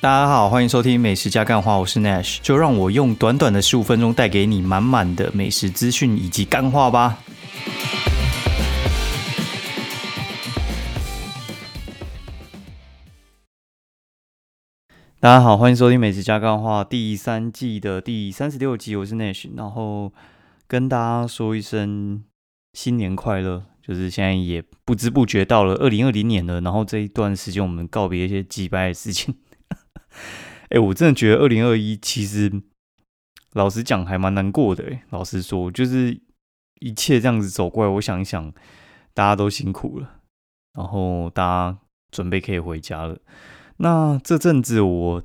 大家好，欢迎收听《美食加干话》，我是 Nash，就让我用短短的十五分钟带给你满满的美食资讯以及干话吧。大家好，欢迎收听《美食加干话》第三季的第三十六集，我是 Nash，然后跟大家说一声新年快乐。就是现在也不知不觉到了二零二零年了，然后这一段时间我们告别一些击败的事情。哎，我真的觉得二零二一其实老实讲还蛮难过的。哎，老实说，就是一切这样子走过来，我想一想，大家都辛苦了，然后大家准备可以回家了。那这阵子我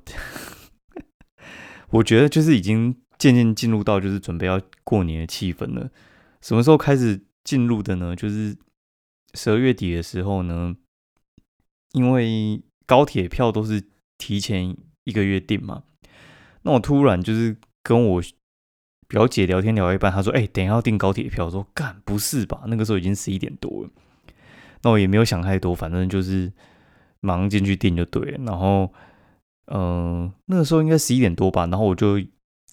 我觉得就是已经渐渐进入到就是准备要过年的气氛了。什么时候开始？进入的呢，就是十二月底的时候呢，因为高铁票都是提前一个月订嘛，那我突然就是跟我表姐聊天聊一半，她说：“哎，等一下要订高铁票。”我说：“干，不是吧？那个时候已经十一点多了。”那我也没有想太多，反正就是马上进去订就对了。然后，嗯，那个时候应该十一点多吧，然后我就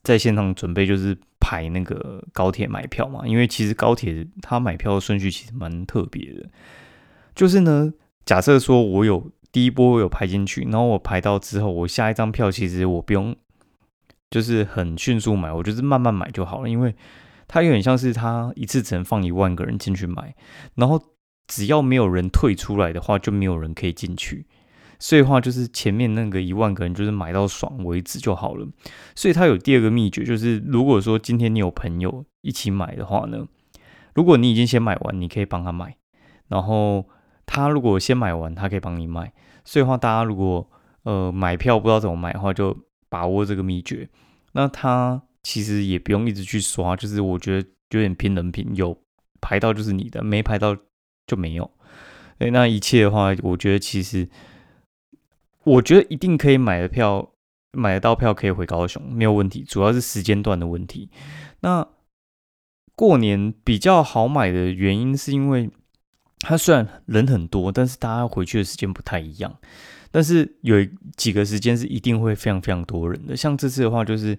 在线上准备，就是。排那个高铁买票嘛，因为其实高铁它买票的顺序其实蛮特别的，就是呢，假设说我有第一波有排进去，然后我排到之后，我下一张票其实我不用就是很迅速买，我就是慢慢买就好了，因为它有点像是它一次只能放一万个人进去买，然后只要没有人退出来的话，就没有人可以进去。所以话就是前面那个一万个人就是买到爽为止就好了。所以他有第二个秘诀，就是如果说今天你有朋友一起买的话呢，如果你已经先买完，你可以帮他买，然后他如果先买完，他可以帮你卖。所以话大家如果呃买票不知道怎么买的话，就把握这个秘诀。那他其实也不用一直去刷，就是我觉得有点拼人品，有排到就是你的，没排到就没有。哎，那一切的话，我觉得其实。我觉得一定可以买的票，买得到票可以回高雄，没有问题。主要是时间段的问题。那过年比较好买的原因，是因为它虽然人很多，但是大家回去的时间不太一样。但是有几个时间是一定会非常非常多人的。像这次的话，就是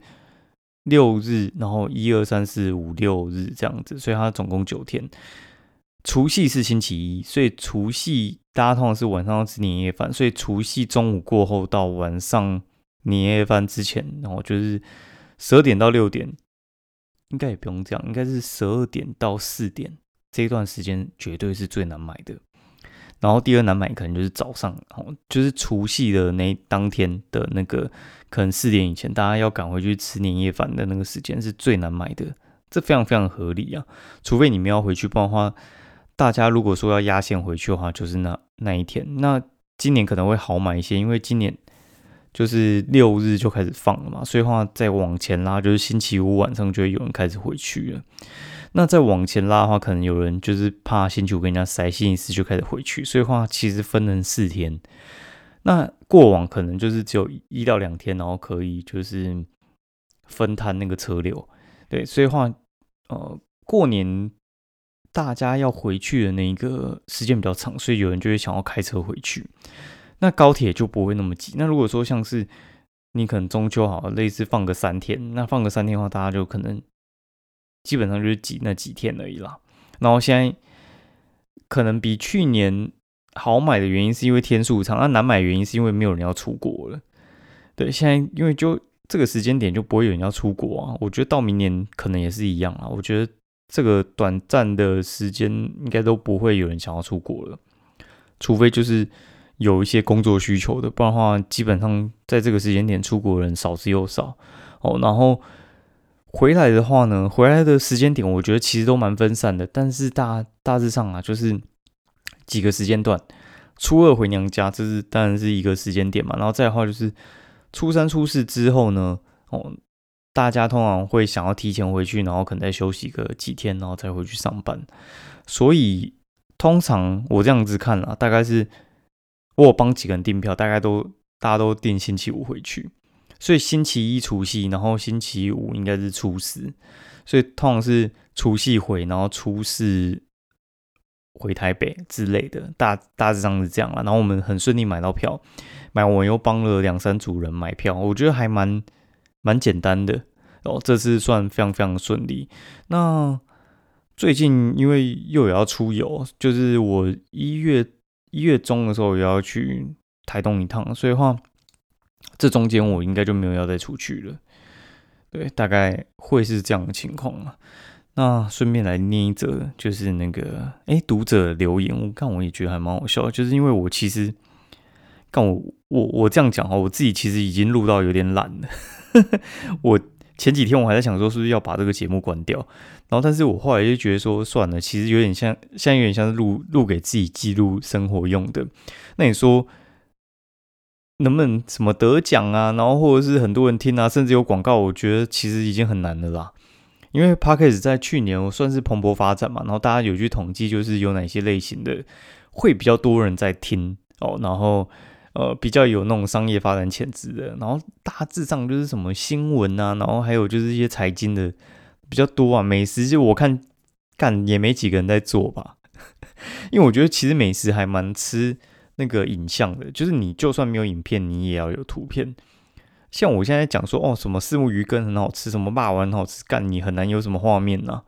六日，然后一二三四五六日这样子，所以它总共九天。除夕是星期一，所以除夕大家通常是晚上要吃年夜饭，所以除夕中午过后到晚上年夜饭之前，然后就是十二点到六点，应该也不用这样，应该是十二点到四点这一段时间绝对是最难买的。然后第二难买可能就是早上，哦，就是除夕的那当天的那个可能四点以前，大家要赶回去吃年夜饭的那个时间是最难买的，这非常非常合理啊，除非你们要回去，不然的话。大家如果说要压线回去的话，就是那那一天。那今年可能会好买一些，因为今年就是六日就开始放了嘛，所以话再往前拉，就是星期五晚上就会有人开始回去了。那再往前拉的话，可能有人就是怕星期五跟人家塞，星期四就开始回去，所以话其实分成四天。那过往可能就是只有一到两天，然后可以就是分摊那个车流。对，所以话呃过年。大家要回去的那一个时间比较长，所以有人就会想要开车回去。那高铁就不会那么挤。那如果说像是你可能中秋好类似放个三天，那放个三天的话，大家就可能基本上就是挤那几天而已啦。然后现在可能比去年好买的原因是因为天数长，那难买原因是因为没有人要出国了。对，现在因为就这个时间点就不会有人要出国啊。我觉得到明年可能也是一样啊。我觉得。这个短暂的时间应该都不会有人想要出国了，除非就是有一些工作需求的，不然的话，基本上在这个时间点出国人少之又少哦。然后回来的话呢，回来的时间点我觉得其实都蛮分散的，但是大大致上啊，就是几个时间段，初二回娘家，这是当然是一个时间点嘛。然后再的话就是初三、初四之后呢，哦。大家通常会想要提前回去，然后可能再休息个几天，然后再回去上班。所以通常我这样子看啊，大概是我帮几个人订票，大概都大家都订星期五回去。所以星期一除夕，然后星期五应该是初四，所以通常是除夕回，然后初四回台北之类的，大大致上是这样啦。然后我们很顺利买到票，买完又帮了两三组人买票，我觉得还蛮蛮简单的哦。这次算非常非常顺利。那最近因为又有要出游，就是我一月一月中的时候也要去台东一趟，所以话这中间我应该就没有要再出去了。对，大概会是这样的情况嘛。那顺便来念一则，就是那个哎读者留言，我看我也觉得还蛮好笑，就是因为我其实，看我我我这样讲哈，我自己其实已经录到有点懒了。我前几天我还在想说，是不是要把这个节目关掉，然后但是我后来就觉得说，算了，其实有点像，现在有点像是录录给自己记录生活用的。那你说能不能什么得奖啊，然后或者是很多人听啊，甚至有广告，我觉得其实已经很难了啦。因为 Podcast 在去年我算是蓬勃发展嘛，然后大家有去统计，就是有哪些类型的会比较多人在听哦，然后呃比较有那种商业发展潜质的，然后大致上就是什么新闻啊，然后还有就是一些财经的比较多啊，美食就我看干也没几个人在做吧，因为我觉得其实美食还蛮吃那个影像的，就是你就算没有影片，你也要有图片。像我现在讲说哦，什么四目鱼羹很好吃，什么霸王很好吃，干你很难有什么画面呐。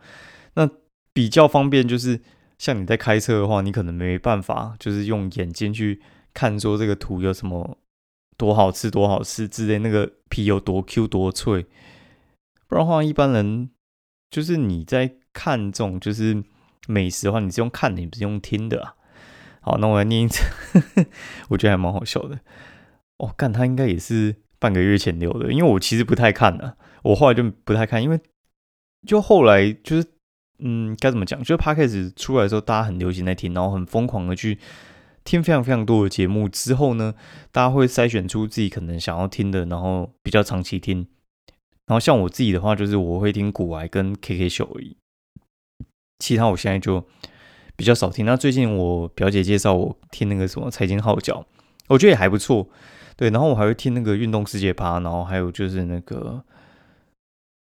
那比较方便就是像你在开车的话，你可能没办法，就是用眼睛去看说这个图有什么多好吃多好吃之类，那个皮有多 Q 多脆。不然的话，一般人就是你在看这种就是美食的话，你是用看的，你不是用听的啊。好，那我来念一次，我觉得还蛮好笑的。哦，干他应该也是。半个月前留的，因为我其实不太看的，我后来就不太看，因为就后来就是，嗯，该怎么讲？就是 podcast 出来的时候，大家很流行在听，然后很疯狂的去听非常非常多的节目。之后呢，大家会筛选出自己可能想要听的，然后比较长期听。然后像我自己的话，就是我会听古玩跟 KK 秀而已，其他我现在就比较少听。那最近我表姐介绍我听那个什么财经号角，我觉得也还不错。对，然后我还会听那个运动世界趴，然后还有就是那个，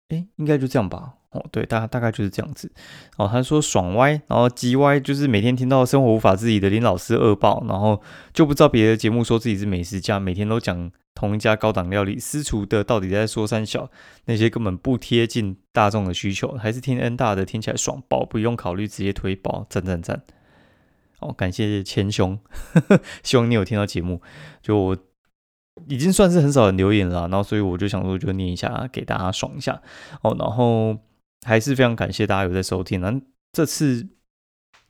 哎，应该就这样吧。哦，对，大大概就是这样子。哦，他说爽歪，然后鸡歪，就是每天听到生活无法自己的林老师恶报，然后就不知道别的节目说自己是美食家，每天都讲同一家高档料理私厨的，到底在说三小那些根本不贴近大众的需求，还是听 N 大的听起来爽爆，不用考虑直接推爆，赞赞赞。哦，感谢千兄，希望你有听到节目，就我。已经算是很少人留言了，然后所以我就想说，就念一下给大家爽一下哦。然后还是非常感谢大家有在收听。那这次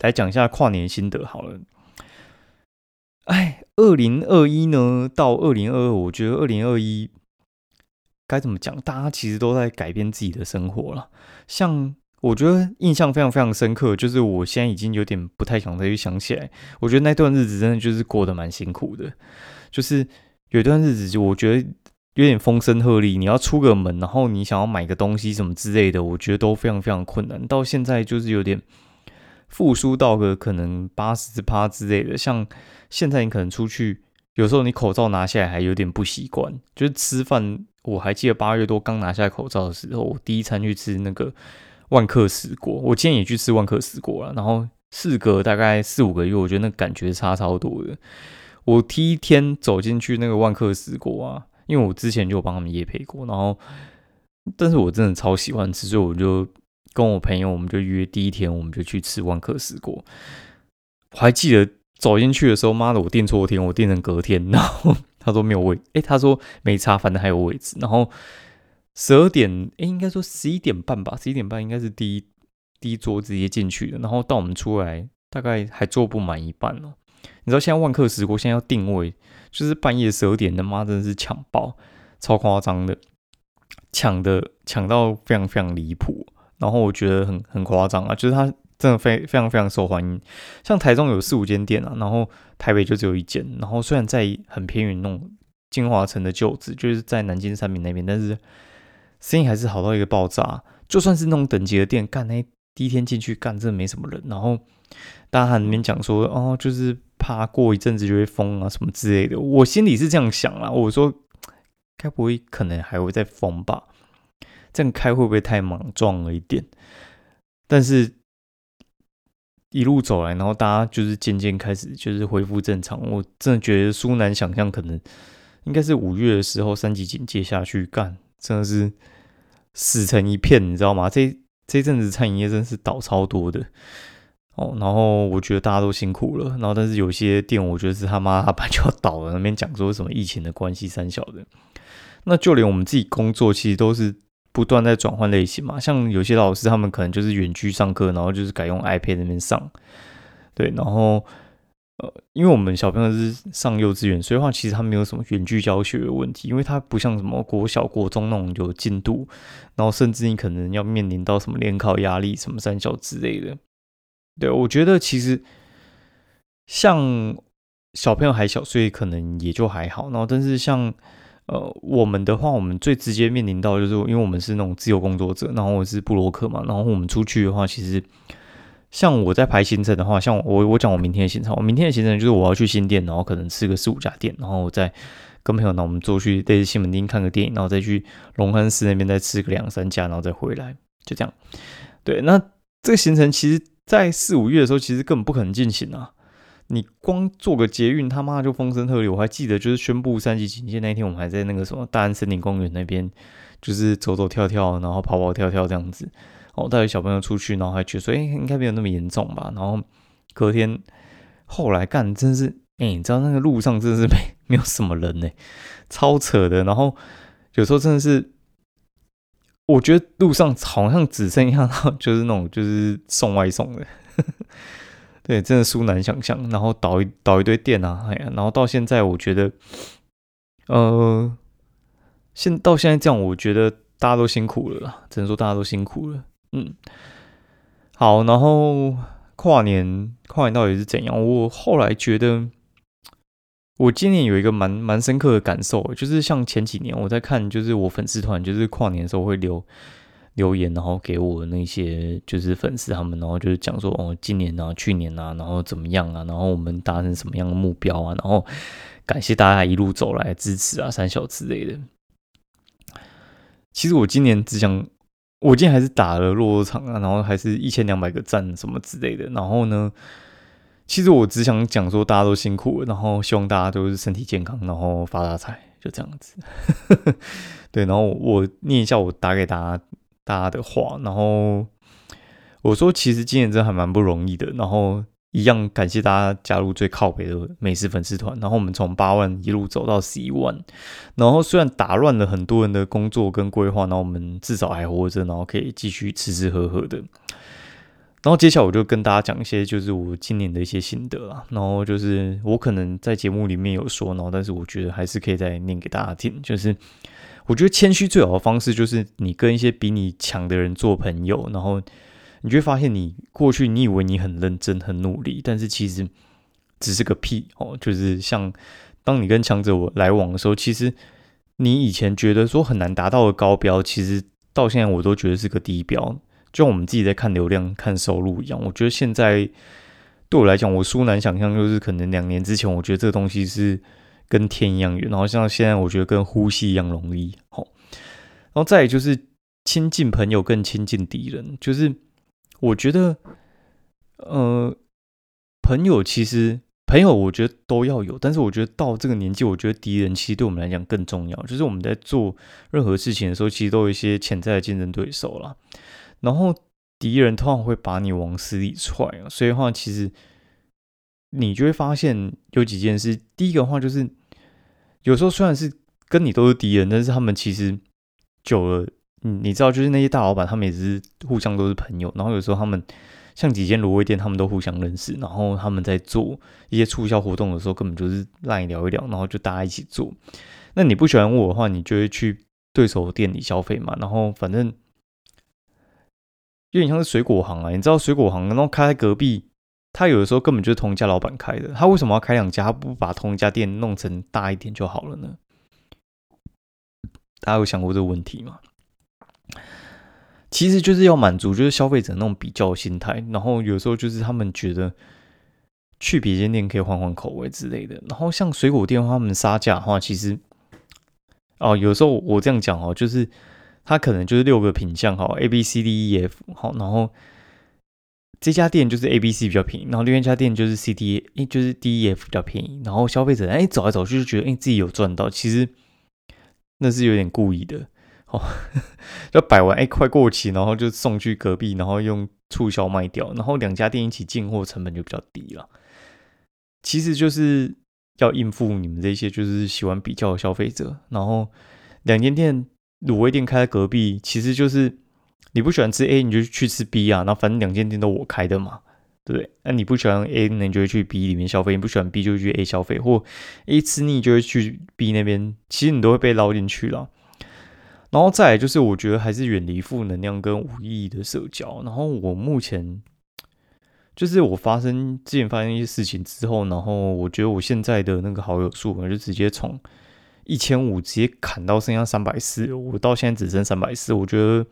来讲一下跨年心得好了。哎，二零二一呢到二零二二，我觉得二零二一该怎么讲？大家其实都在改变自己的生活了。像我觉得印象非常非常深刻，就是我现在已经有点不太想再去想起来。我觉得那段日子真的就是过得蛮辛苦的，就是。有一段日子就我觉得有点风声鹤唳，你要出个门，然后你想要买个东西什么之类的，我觉得都非常非常困难。到现在就是有点复苏到个可能八十趴之类的。像现在你可能出去，有时候你口罩拿下来还有点不习惯。就是吃饭，我还记得八月多刚拿下口罩的时候，我第一餐去吃那个万客石锅，我今天也去吃万客石锅了。然后事隔大概四五个月，我觉得那感觉差超多的。我第一天走进去那个万客石锅啊，因为我之前就帮他们夜配过，然后，但是我真的超喜欢吃，所以我就跟我朋友，我们就约第一天，我们就去吃万客石锅。我还记得走进去的时候，妈的，我订错天，我订成隔天，然后他说没有位，哎，他说没差，反正还有位置。然后十二点，哎，应该说十一点半吧，十一点半应该是第一第一桌直接进去的，然后到我们出来，大概还坐不满一半哦。你知道现在万客石锅现在要定位，就是半夜十二点，他妈真的是抢爆，超夸张的，抢的抢到非常非常离谱，然后我觉得很很夸张啊，就是它真的非非常非常受欢迎。像台中有四五间店啊，然后台北就只有一间，然后虽然在很偏远那种金华城的旧址，就是在南京三明那边，但是生意还是好到一个爆炸。就算是那种等级的店，干那第一天进去干，真的没什么人，然后大家还里面讲说，哦，就是。怕过一阵子就会封啊什么之类的，我心里是这样想啦。我说，该不会可能还会再封吧？这样开会不会太莽撞了一点？但是一路走来，然后大家就是渐渐开始就是恢复正常。我真的觉得苏难想象，可能应该是五月的时候三级警戒下去干，真的是死成一片，你知道吗？这这阵子餐饮业真是倒超多的哦。然后我觉得大家都辛苦了，然后但是有些店我觉得是他妈他爸就要倒了，那边讲说什么疫情的关系三小的，那就连我们自己工作其实都是。不断在转换类型嘛，像有些老师他们可能就是远距上课，然后就是改用 iPad 那边上，对，然后呃，因为我们小朋友是上幼稚园，所以话其实他没有什么远距教学的问题，因为他不像什么国小、国中那种有进度，然后甚至你可能要面临到什么联考压力、什么三小之类的。对，我觉得其实像小朋友还小，所以可能也就还好，然后但是像。呃，我们的话，我们最直接面临到就是，因为我们是那种自由工作者，然后我是布洛克嘛，然后我们出去的话，其实像我在排行程的话，像我我讲我明天的行程，我明天的行程就是我要去新店，然后可能吃个四五家店，然后再跟朋友呢，我们坐去类似西门町看个电影，然后再去龙汉寺那边再吃个两三家，然后再回来，就这样。对，那这个行程其实，在四五月的时候，其实根本不可能进行啊。你光做个捷运，他妈就风声鹤唳。我还记得，就是宣布三级警戒那一天，我们还在那个什么大安森林公园那边，就是走走跳跳，然后跑跑跳跳这样子。哦，带着小朋友出去，然后还觉得说，哎，应该没有那么严重吧。然后隔天后来干，真是，哎，你知道那个路上真的是没没有什么人呢，超扯的。然后有时候真的是，我觉得路上好像只剩下就是那种就是送外送的。对，真的殊难想象。然后倒一倒一堆店啊，哎呀，然后到现在，我觉得，呃，现到现在这样，我觉得大家都辛苦了，只能说大家都辛苦了。嗯，好，然后跨年，跨年到底是怎样？我后来觉得，我今年有一个蛮蛮深刻的感受，就是像前几年我在看，就是我粉丝团，就是跨年的时候会留。留言，然后给我那些就是粉丝他们，然后就是讲说哦，今年啊，去年啊，然后怎么样啊，然后我们达成什么样的目标啊，然后感谢大家一路走来支持啊，三小之类的。其实我今年只想，我今天还是打了落落场啊，然后还是一千两百个赞什么之类的。然后呢，其实我只想讲说大家都辛苦了，然后希望大家都是身体健康，然后发大财，就这样子。对，然后我念一下我打给大家。大家的话，然后我说，其实今年真的还蛮不容易的。然后一样感谢大家加入最靠北的美食粉丝团。然后我们从八万一路走到十一万。然后虽然打乱了很多人的工作跟规划，那我们至少还活着，然后可以继续吃吃喝喝的。然后接下来我就跟大家讲一些，就是我今年的一些心得啦。然后就是我可能在节目里面有说，然后但是我觉得还是可以再念给大家听，就是。我觉得谦虚最好的方式就是你跟一些比你强的人做朋友，然后你就会发现，你过去你以为你很认真、很努力，但是其实只是个屁哦。就是像当你跟强者我来往的时候，其实你以前觉得说很难达到的高标，其实到现在我都觉得是个低标。就像我们自己在看流量、看收入一样，我觉得现在对我来讲，我殊难想象，就是可能两年之前，我觉得这个东西是。跟天一样远，然后像现在，我觉得跟呼吸一样容易。好，然后再就是亲近朋友更亲近敌人，就是我觉得，呃，朋友其实朋友我觉得都要有，但是我觉得到这个年纪，我觉得敌人其实对我们来讲更重要。就是我们在做任何事情的时候，其实都有一些潜在的竞争对手啦。然后敌人通常会把你往死里踹啊，所以的话，其实你就会发现有几件事。第一个话就是。有时候虽然是跟你都是敌人，但是他们其实久了，你你知道，就是那些大老板，他们也是互相都是朋友。然后有时候他们像几间卤味店，他们都互相认识。然后他们在做一些促销活动的时候，根本就是让你聊一聊，然后就大家一起做。那你不喜欢我的话，你就会去对手店里消费嘛。然后反正有点像是水果行啊，你知道水果行，然后开在隔壁。他有的时候根本就是同一家老板开的，他为什么要开两家？他不把同一家店弄成大一点就好了呢？大家有想过这个问题吗？其实就是要满足就是消费者那种比较心态，然后有时候就是他们觉得去别间店可以换换口味之类的。然后像水果店他们杀价的话，其实哦，有时候我这样讲哦，就是他可能就是六个品相哈，A B C D E F 好，然后。这家店就是 A、B、C 比较便宜，然后另外一家店就是 C、D，哎，就是 D、E、F 比较便宜，然后消费者哎走来走去就觉得哎自己有赚到，其实那是有点故意的哦，要摆完哎快过期，然后就送去隔壁，然后用促销卖掉，然后两家店一起进货成本就比较低了。其实就是要应付你们这些就是喜欢比较的消费者，然后两间店卤味店开在隔壁，其实就是。你不喜欢吃 A，你就去吃 B 啊。那反正两间店都我开的嘛，对不对？那你不喜欢 A，那你就会去 B 里面消费；你不喜欢 B，就去 A 消费。或 A 吃腻，就会去 B 那边。其实你都会被捞进去了。然后再来就是，我觉得还是远离负能量跟无意义的社交。然后我目前就是我发生之前发生一些事情之后，然后我觉得我现在的那个好友数，我就直接从一千五直接砍到剩下三百四。我到现在只剩三百四，我觉得。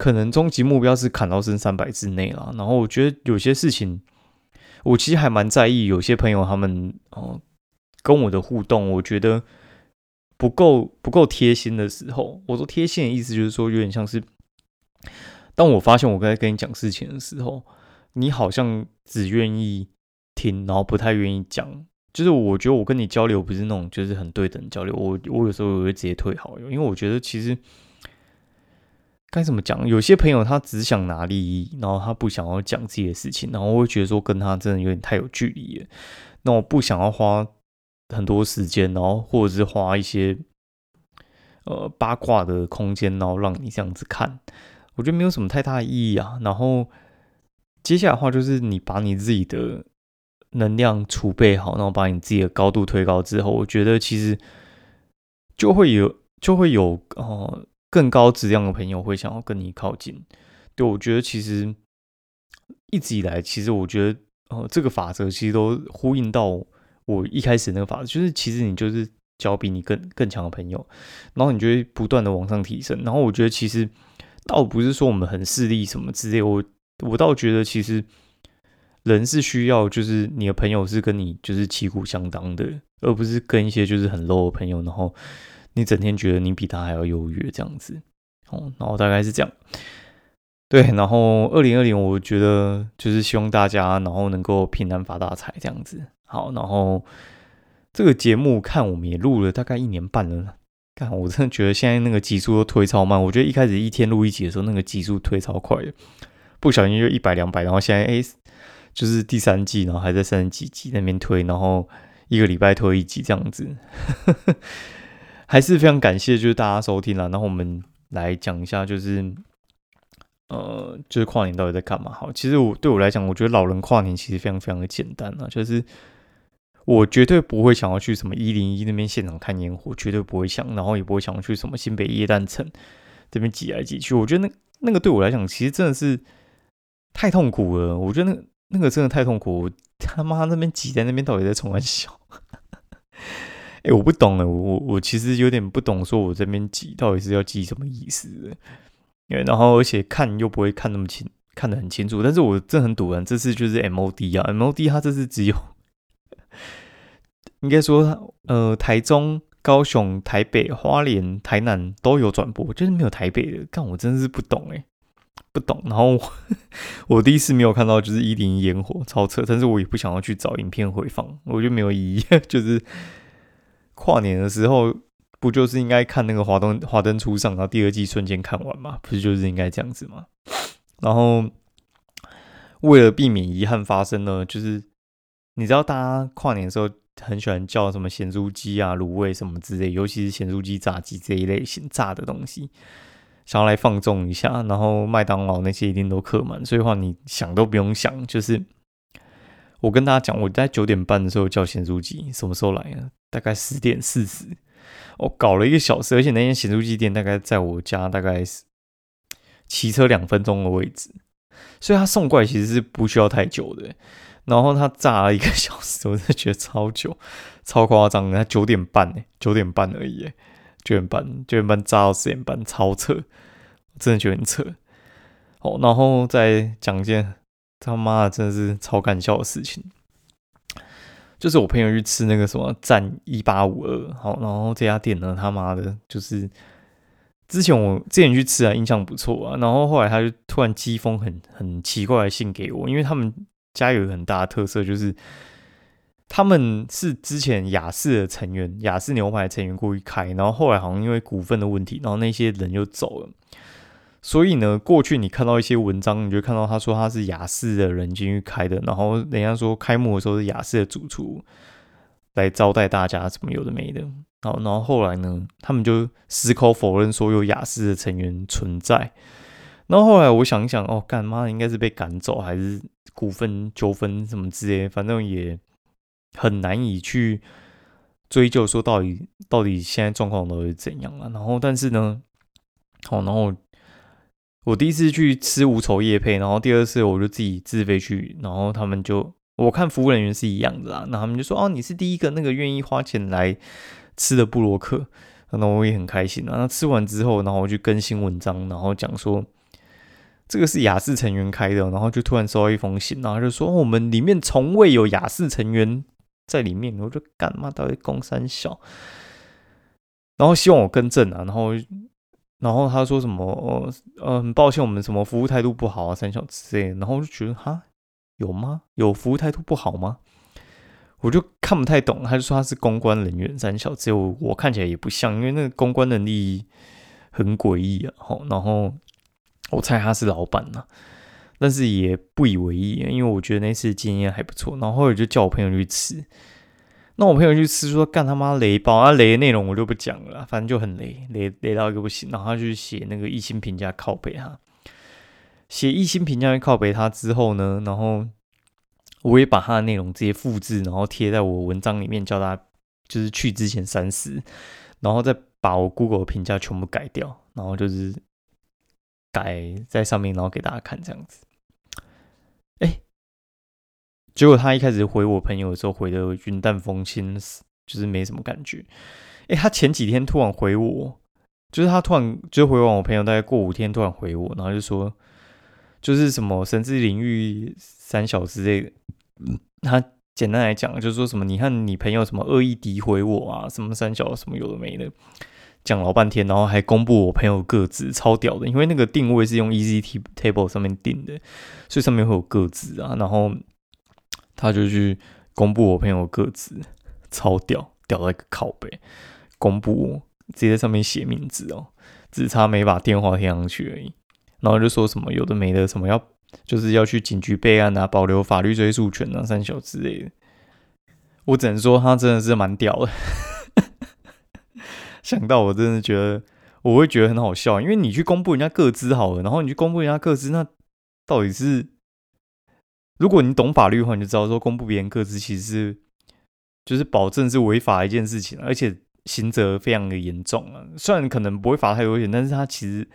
可能终极目标是砍到剩三百之内了，然后我觉得有些事情，我其实还蛮在意。有些朋友他们哦跟我的互动，我觉得不够不够贴心的时候，我说贴心的意思就是说，有点像是当我发现我刚才跟你讲事情的时候，你好像只愿意听，然后不太愿意讲。就是我觉得我跟你交流不是那种就是很对等交流，我我有时候我会直接退好友，因为我觉得其实。该怎么讲？有些朋友他只想拿利益，然后他不想要讲自己的事情，然后我会觉得说跟他真的有点太有距离了。那我不想要花很多时间，然后或者是花一些呃八卦的空间，然后让你这样子看，我觉得没有什么太大意义啊。然后接下来的话就是你把你自己的能量储备好，然后把你自己的高度推高之后，我觉得其实就会有就会有哦。更高质量的朋友会想要跟你靠近，对我觉得其实一直以来，其实我觉得呃这个法则其实都呼应到我一开始那个法则，就是其实你就是交比你更更强的朋友，然后你就会不断的往上提升。然后我觉得其实倒不是说我们很势利什么之类，我我倒觉得其实人是需要就是你的朋友是跟你就是旗鼓相当的，而不是跟一些就是很 low 的朋友，然后。你整天觉得你比他还要优越，这样子哦，然后大概是这样，对，然后二零二零，我觉得就是希望大家然后能够平安发大财这样子。好，然后这个节目看我们也录了大概一年半了，看我真的觉得现在那个集数都推超慢。我觉得一开始一天录一集的时候，那个集数推超快的，不小心就一百两百，然后现在哎，就是第三季，然后还在三十几集那边推，然后一个礼拜推一集这样子。还是非常感谢，就是大家收听了。然后我们来讲一下，就是呃，就是跨年到底在干嘛？好，其实我对我来讲，我觉得老人跨年其实非常非常的简单啊，就是我绝对不会想要去什么一零一那边现场看烟火，绝对不会想，然后也不会想要去什么新北夜诞城这边挤来挤去。我觉得那那个对我来讲，其实真的是太痛苦了。我觉得那那个真的太痛苦，他妈那边挤在那边到底在从哪笑？哎，我不懂了，我我我其实有点不懂，说我这边记到底是要记什么意思？因为然后而且看又不会看那么清，看得很清楚。但是我真很堵啊，这次就是 MOD 啊，MOD 它这次只有，应该说呃，台中、高雄、台北、花莲、台南都有转播，就是没有台北的。但我真的是不懂哎，不懂。然后 我第一次没有看到就是一零烟火超车，但是我也不想要去找影片回放，我觉得没有意义，就是。跨年的时候，不就是应该看那个华灯华灯初上，然后第二季瞬间看完嘛？不是就是应该这样子吗？然后为了避免遗憾发生呢，就是你知道大家跨年的时候很喜欢叫什么咸猪鸡啊、卤味什么之类，尤其是咸猪鸡、炸鸡这一类型炸的东西，想要来放纵一下。然后麦当劳那些一定都客满，所以话你想都不用想，就是我跟大家讲，我在九点半的时候叫咸猪鸡，什么时候来啊？大概十点四十，我搞了一个小时，而且那间咸猪鸡店大概在我家大概是骑车两分钟的位置，所以他送过来其实是不需要太久的。然后他炸了一个小时，我真的觉得超久，超夸张。他九点半呢，九点半而已，九点半，九点半炸到十点半，超扯，真的觉得很扯。哦，然后再讲一件他妈的真的是超搞笑的事情。就是我朋友去吃那个什么战一八五二，好，然后这家店呢，他妈的，就是之前我之前去吃啊，印象不错啊，然后后来他就突然寄封很很奇怪的信给我，因为他们家有很大的特色，就是他们是之前雅士的成员，雅士牛排成员过去开，然后后来好像因为股份的问题，然后那些人就走了。所以呢，过去你看到一些文章，你就看到他说他是雅士的人进去开的，然后人家说开幕的时候是雅士的主厨来招待大家，什么有的没的。好，然后后来呢，他们就矢口否认说有雅士的成员存在。然后后来我想一想，哦，干妈应该是被赶走，还是股份纠纷什么之类，反正也很难以去追究说到底到底现在状况都是怎样了。然后，但是呢，好，然后。我第一次去吃无酬夜配，然后第二次我就自己自费去，然后他们就我看服务人员是一样的啦，那他们就说哦你是第一个那个愿意花钱来吃的布洛克，那我也很开心啊。那吃完之后，然后我就更新文章，然后讲说这个是雅士成员开的，然后就突然收到一封信，然后就说我们里面从未有雅士成员在里面，我就干嘛到底公三小，然后希望我更正啊，然后。然后他说什么？呃呃，很抱歉，我们什么服务态度不好啊，三小之类。然后我就觉得哈，有吗？有服务态度不好吗？我就看不太懂。他就说他是公关人员，三小，只有我看起来也不像，因为那个公关能力很诡异啊。然后我猜他是老板呐，但是也不以为意，因为我觉得那次经验还不错。然后后来就叫我朋友去吃。那我朋友去吃，说干他妈雷包，啊雷的内容我就不讲了，反正就很雷，雷雷到一个不行。然后他就写那个一星评价靠北他，写一星评价靠北他之后呢，然后我也把他的内容直接复制，然后贴在我文章里面，叫他就是去之前三思，然后再把我 Google 评价全部改掉，然后就是改在上面，然后给大家看这样子。结果他一开始回我朋友的时候回的云淡风轻，就是没什么感觉。哎，他前几天突然回我，就是他突然就回完我朋友，大概过五天突然回我，然后就说就是什么神之领域三小之类的。他简单来讲就是说什么，你看你朋友什么恶意诋毁我啊，什么三小什么有的没的，讲老半天，然后还公布我朋友个子，超屌的，因为那个定位是用 Easy Table 上面定的，所以上面会有个子啊，然后。他就去公布我朋友个子，超屌，屌到一个靠背，公布直接在上面写名字哦，只差没把电话贴上去而已。然后就说什么有的没的，什么要就是要去警局备案啊，保留法律追诉权啊，三小之类的。我只能说他真的是蛮屌的，想到我真的觉得我会觉得很好笑，因为你去公布人家个资好了，然后你去公布人家个资，那到底是？如果你懂法律的话，你就知道说公布别人个资其实是就是保证是违法一件事情，而且刑责非常的严重啊。虽然可能不会罚太多钱，但是它其实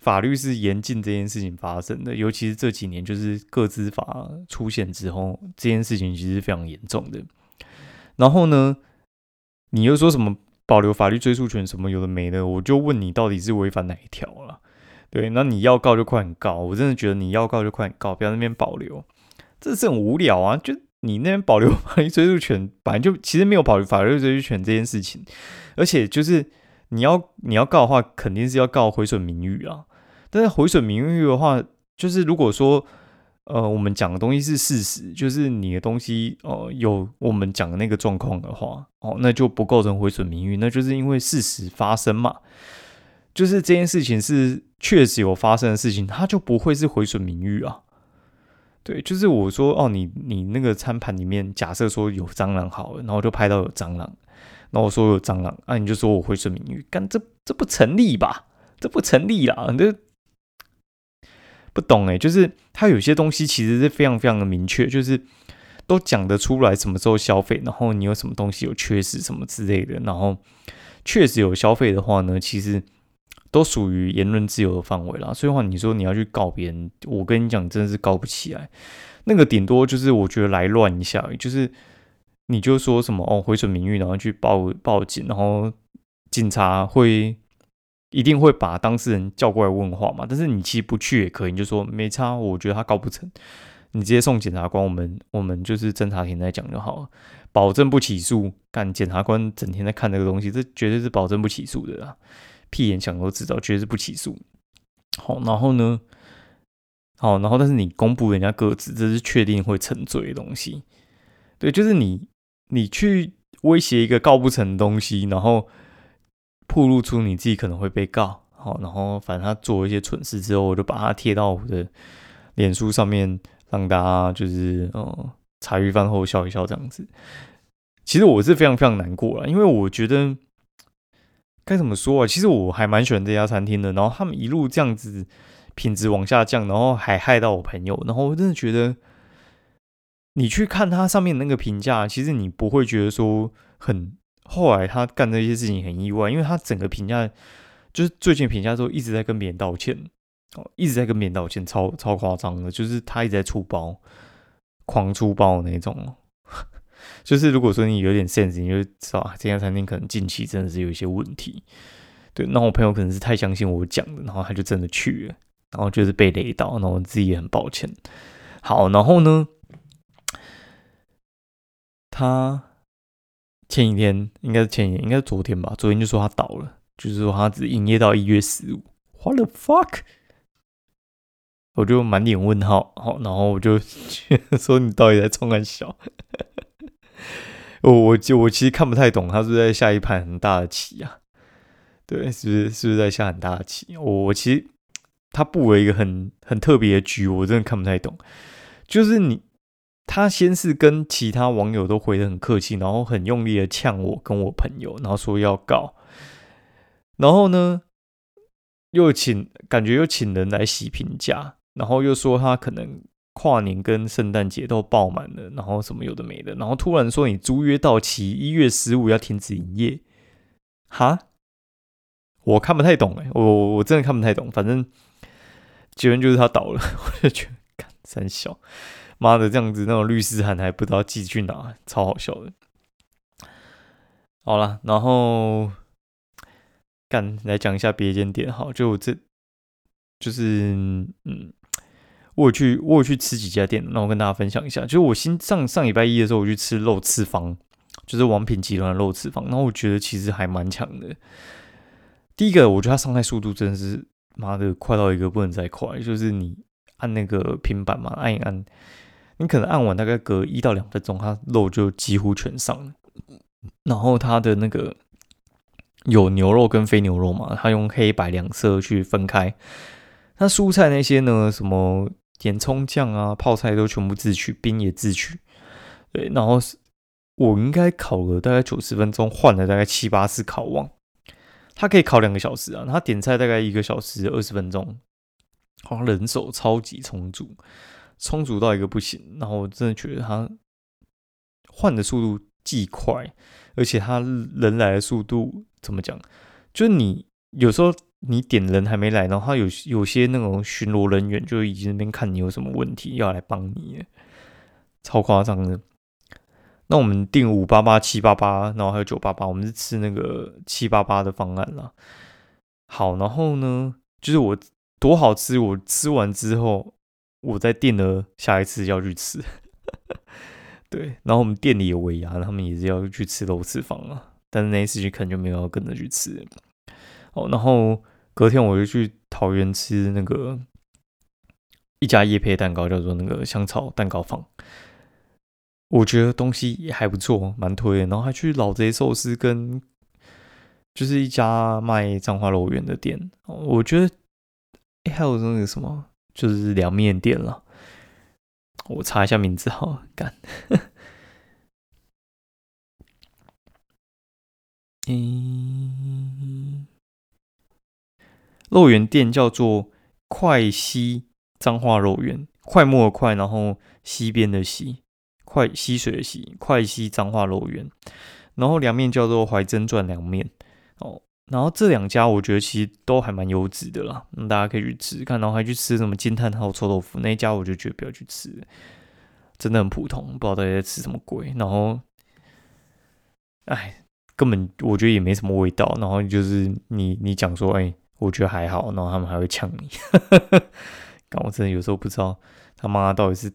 法律是严禁这件事情发生的。尤其是这几年，就是个资法出现之后，这件事情其实非常严重的。然后呢，你又说什么保留法律追诉权什么有的没的，我就问你到底是违反哪一条了？对，那你要告就快点告，我真的觉得你要告就快点告，不要那边保留。这是很无聊啊！就你那边保留法律追诉权，本来就其实没有保留法律追诉权这件事情，而且就是你要你要告的话，肯定是要告毁损名誉啊。但是毁损名誉的话，就是如果说呃我们讲的东西是事实，就是你的东西呃有我们讲的那个状况的话，哦，那就不构成毁损名誉，那就是因为事实发生嘛，就是这件事情是确实有发生的事情，它就不会是毁损名誉啊。对，就是我说哦，你你那个餐盘里面假设说有蟑螂好了，然后就拍到有蟑螂，那我说有蟑螂，啊，你就说我会损名誉，干这这不成立吧？这不成立啦，这不懂哎，就是它有些东西其实是非常非常的明确，就是都讲得出来什么时候消费，然后你有什么东西有缺失什么之类的，然后确实有消费的话呢，其实。都属于言论自由的范围啦，所以话你说你要去告别人，我跟你讲真的是告不起来。那个顶多就是我觉得来乱一下，就是你就说什么哦毁损名誉，然后去报报警，然后警察会一定会把当事人叫过来问话嘛。但是你其实不去也可以，你就说没差，我觉得他告不成，你直接送检察官，我们我们就是侦查庭在讲就好了，保证不起诉。干检察官整天在看这个东西，这绝对是保证不起诉的啦。屁眼想都知道，绝对是不起诉。好，然后呢？好，然后但是你公布人家个子，这是确定会沉罪的东西。对，就是你你去威胁一个告不成的东西，然后暴露出你自己可能会被告。好，然后反正他做一些蠢事之后，我就把它贴到我的脸书上面，让大家就是呃茶余饭后笑一笑这样子。其实我是非常非常难过了，因为我觉得该怎么说啊？其实我还蛮喜欢这家餐厅的，然后他们一路这样子。品质往下降，然后还害到我朋友，然后我真的觉得，你去看他上面那个评价，其实你不会觉得说很后来他干这些事情很意外，因为他整个评价就是最近评价之后一直在跟别人道歉，哦，一直在跟别人道歉，超超夸张的，就是他一直在出包，狂出包那种，就是如果说你有点 sense，你就知道啊这家餐厅可能近期真的是有一些问题，对，那我朋友可能是太相信我讲的，然后他就真的去了。然后就是被雷到，然后我自己也很抱歉。好，然后呢，他前几天应该是前几天，应该是昨天吧。昨天就说他倒了，就是说他只营业到一月十五。What the fuck？我就满脸问号。好，然后我就 说你到底在冲干小？我我就我其实看不太懂，他是在下一盘很大的棋啊？对，是不是是不是在下很大的棋？我我其实。他布了一个很很特别的局，我真的看不太懂。就是你，他先是跟其他网友都回的很客气，然后很用力的呛我跟我朋友，然后说要告，然后呢，又请感觉又请人来洗评价，然后又说他可能跨年跟圣诞节都爆满了，然后什么有的没的，然后突然说你租约到期一月十五要停止营业，哈，我看不太懂哎，我我真的看不太懂，反正。结论就是他倒了，我就觉得，三小，妈的这样子，那种律师函还不知道寄去哪，超好笑的。好了，然后干来讲一下别间店，好，就这，就是嗯，我去我去吃几家店，那我跟大家分享一下。就是我新上上礼拜一的时候，我去吃肉翅坊，就是王品集团的肉翅坊，然后我觉得其实还蛮强的。第一个，我觉得它上菜速度真的是。妈的，快到一个不能再快！就是你按那个平板嘛，按一按，你可能按完大概隔一到两分钟，它肉就几乎全上了。然后它的那个有牛肉跟非牛肉嘛，它用黑白两色去分开。那蔬菜那些呢，什么点葱酱啊、泡菜都全部自取，冰也自取。对，然后我应该烤了大概九十分钟，换了大概七八次烤网。他可以烤两个小时啊，他点菜大概一个小时二十分钟，好像人手超级充足，充足到一个不行。然后我真的觉得他换的速度既快，而且他人来的速度怎么讲？就是你有时候你点人还没来，然后有有些那种巡逻人员就已经那边看你有什么问题要来帮你，超夸张的。那我们订五八八、七八八，然后还有九八八，我们是吃那个七八八的方案啦。好，然后呢，就是我多好吃，我吃完之后，我再订了下一次要去吃。对，然后我们店里有尾牙，他们也是要去吃肉翅坊啊，但是那一次就可能就没有要跟着去吃。哦，然后隔天我就去桃园吃那个一家叶配蛋糕，叫做那个香草蛋糕坊。我觉得东西也还不错，蛮推。然后还去老贼寿司跟就是一家卖藏花肉圆的店。我觉得还有那个什么，就是凉面店了。我查一下名字，好干。嗯，肉圆店叫做快西彰化肉圆，快木的快，然后西边的西。快溪水的溪，快溪彰化肉圆，然后凉面叫做怀真传凉面哦，然后这两家我觉得其实都还蛮优质的啦，大家可以去吃看，然后还去吃什么金叹号臭豆腐那一家，我就觉得不要去吃，真的很普通，不知道大家在吃什么鬼，然后，哎，根本我觉得也没什么味道，然后就是你你讲说，哎，我觉得还好，然后他们还会呛你，但我真的有时候不知道他妈到底是。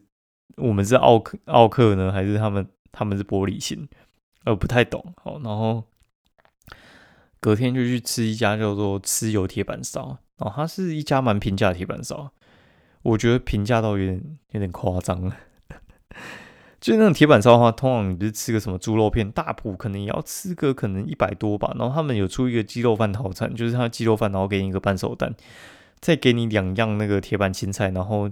我们是奥克奥克呢，还是他们他们是玻璃心？呃，不太懂。好，然后隔天就去吃一家叫做吃油铁板烧，哦，它是一家蛮平价的铁板烧，我觉得平价到有点有点夸张了。就那种铁板烧的话，通常你不是吃个什么猪肉片，大埔可能也要吃个可能一百多吧。然后他们有出一个鸡肉饭套餐，就是他鸡肉饭，然后给你一个半熟蛋，再给你两样那个铁板青菜，然后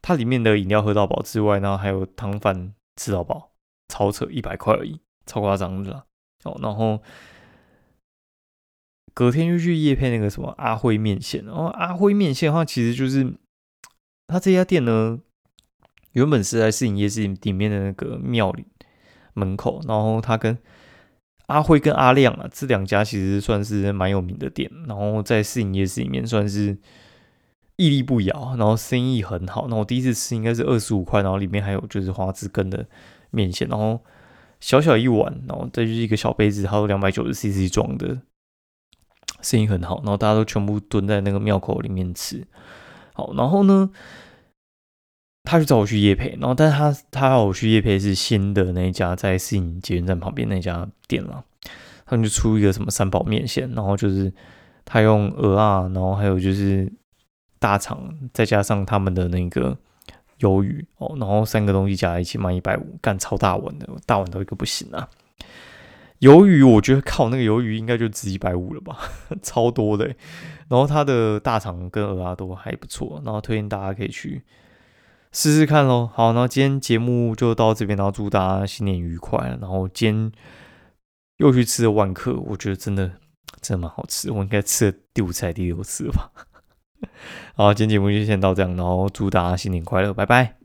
它里面的饮料喝到饱之外，然后还有汤饭吃到饱，超扯，一百块而已，超夸张的啦。哦，然后隔天就去夜配那个什么阿辉面线，然后阿辉面线的话，其实就是他这家店呢。原本是在市营夜市里面的那个庙里门口，然后他跟阿辉跟阿亮啊这两家其实算是蛮有名的店，然后在市营夜市里面算是屹立不摇，然后生意很好。那我第一次吃应该是二十五块，然后里面还有就是花枝根的面线，然后小小一碗，然后再就是一个小杯子，还有两百九十 CC 装的，生意很好。然后大家都全部蹲在那个庙口里面吃，好，然后呢？他就找我去夜配，然后但是他他要我去夜配是新的那一家在市营捷运站旁边那家店了，他们就出一个什么三宝面线，然后就是他用鹅啊，然后还有就是大肠，再加上他们的那个鱿鱼哦，然后三个东西加在一起卖一百五，干超大碗的，大碗都一个不行啊。鱿鱼我觉得靠那个鱿鱼应该就值一百五了吧，超多的。然后它的大肠跟鹅啊都还不错，然后推荐大家可以去。试试看喽，好，那今天节目就到这边，然后祝大家新年愉快。然后今天又去吃了万科，我觉得真的真的蛮好吃，我应该吃了第五次还是第六次吧。好，今天节目就先到这样，然后祝大家新年快乐，拜拜。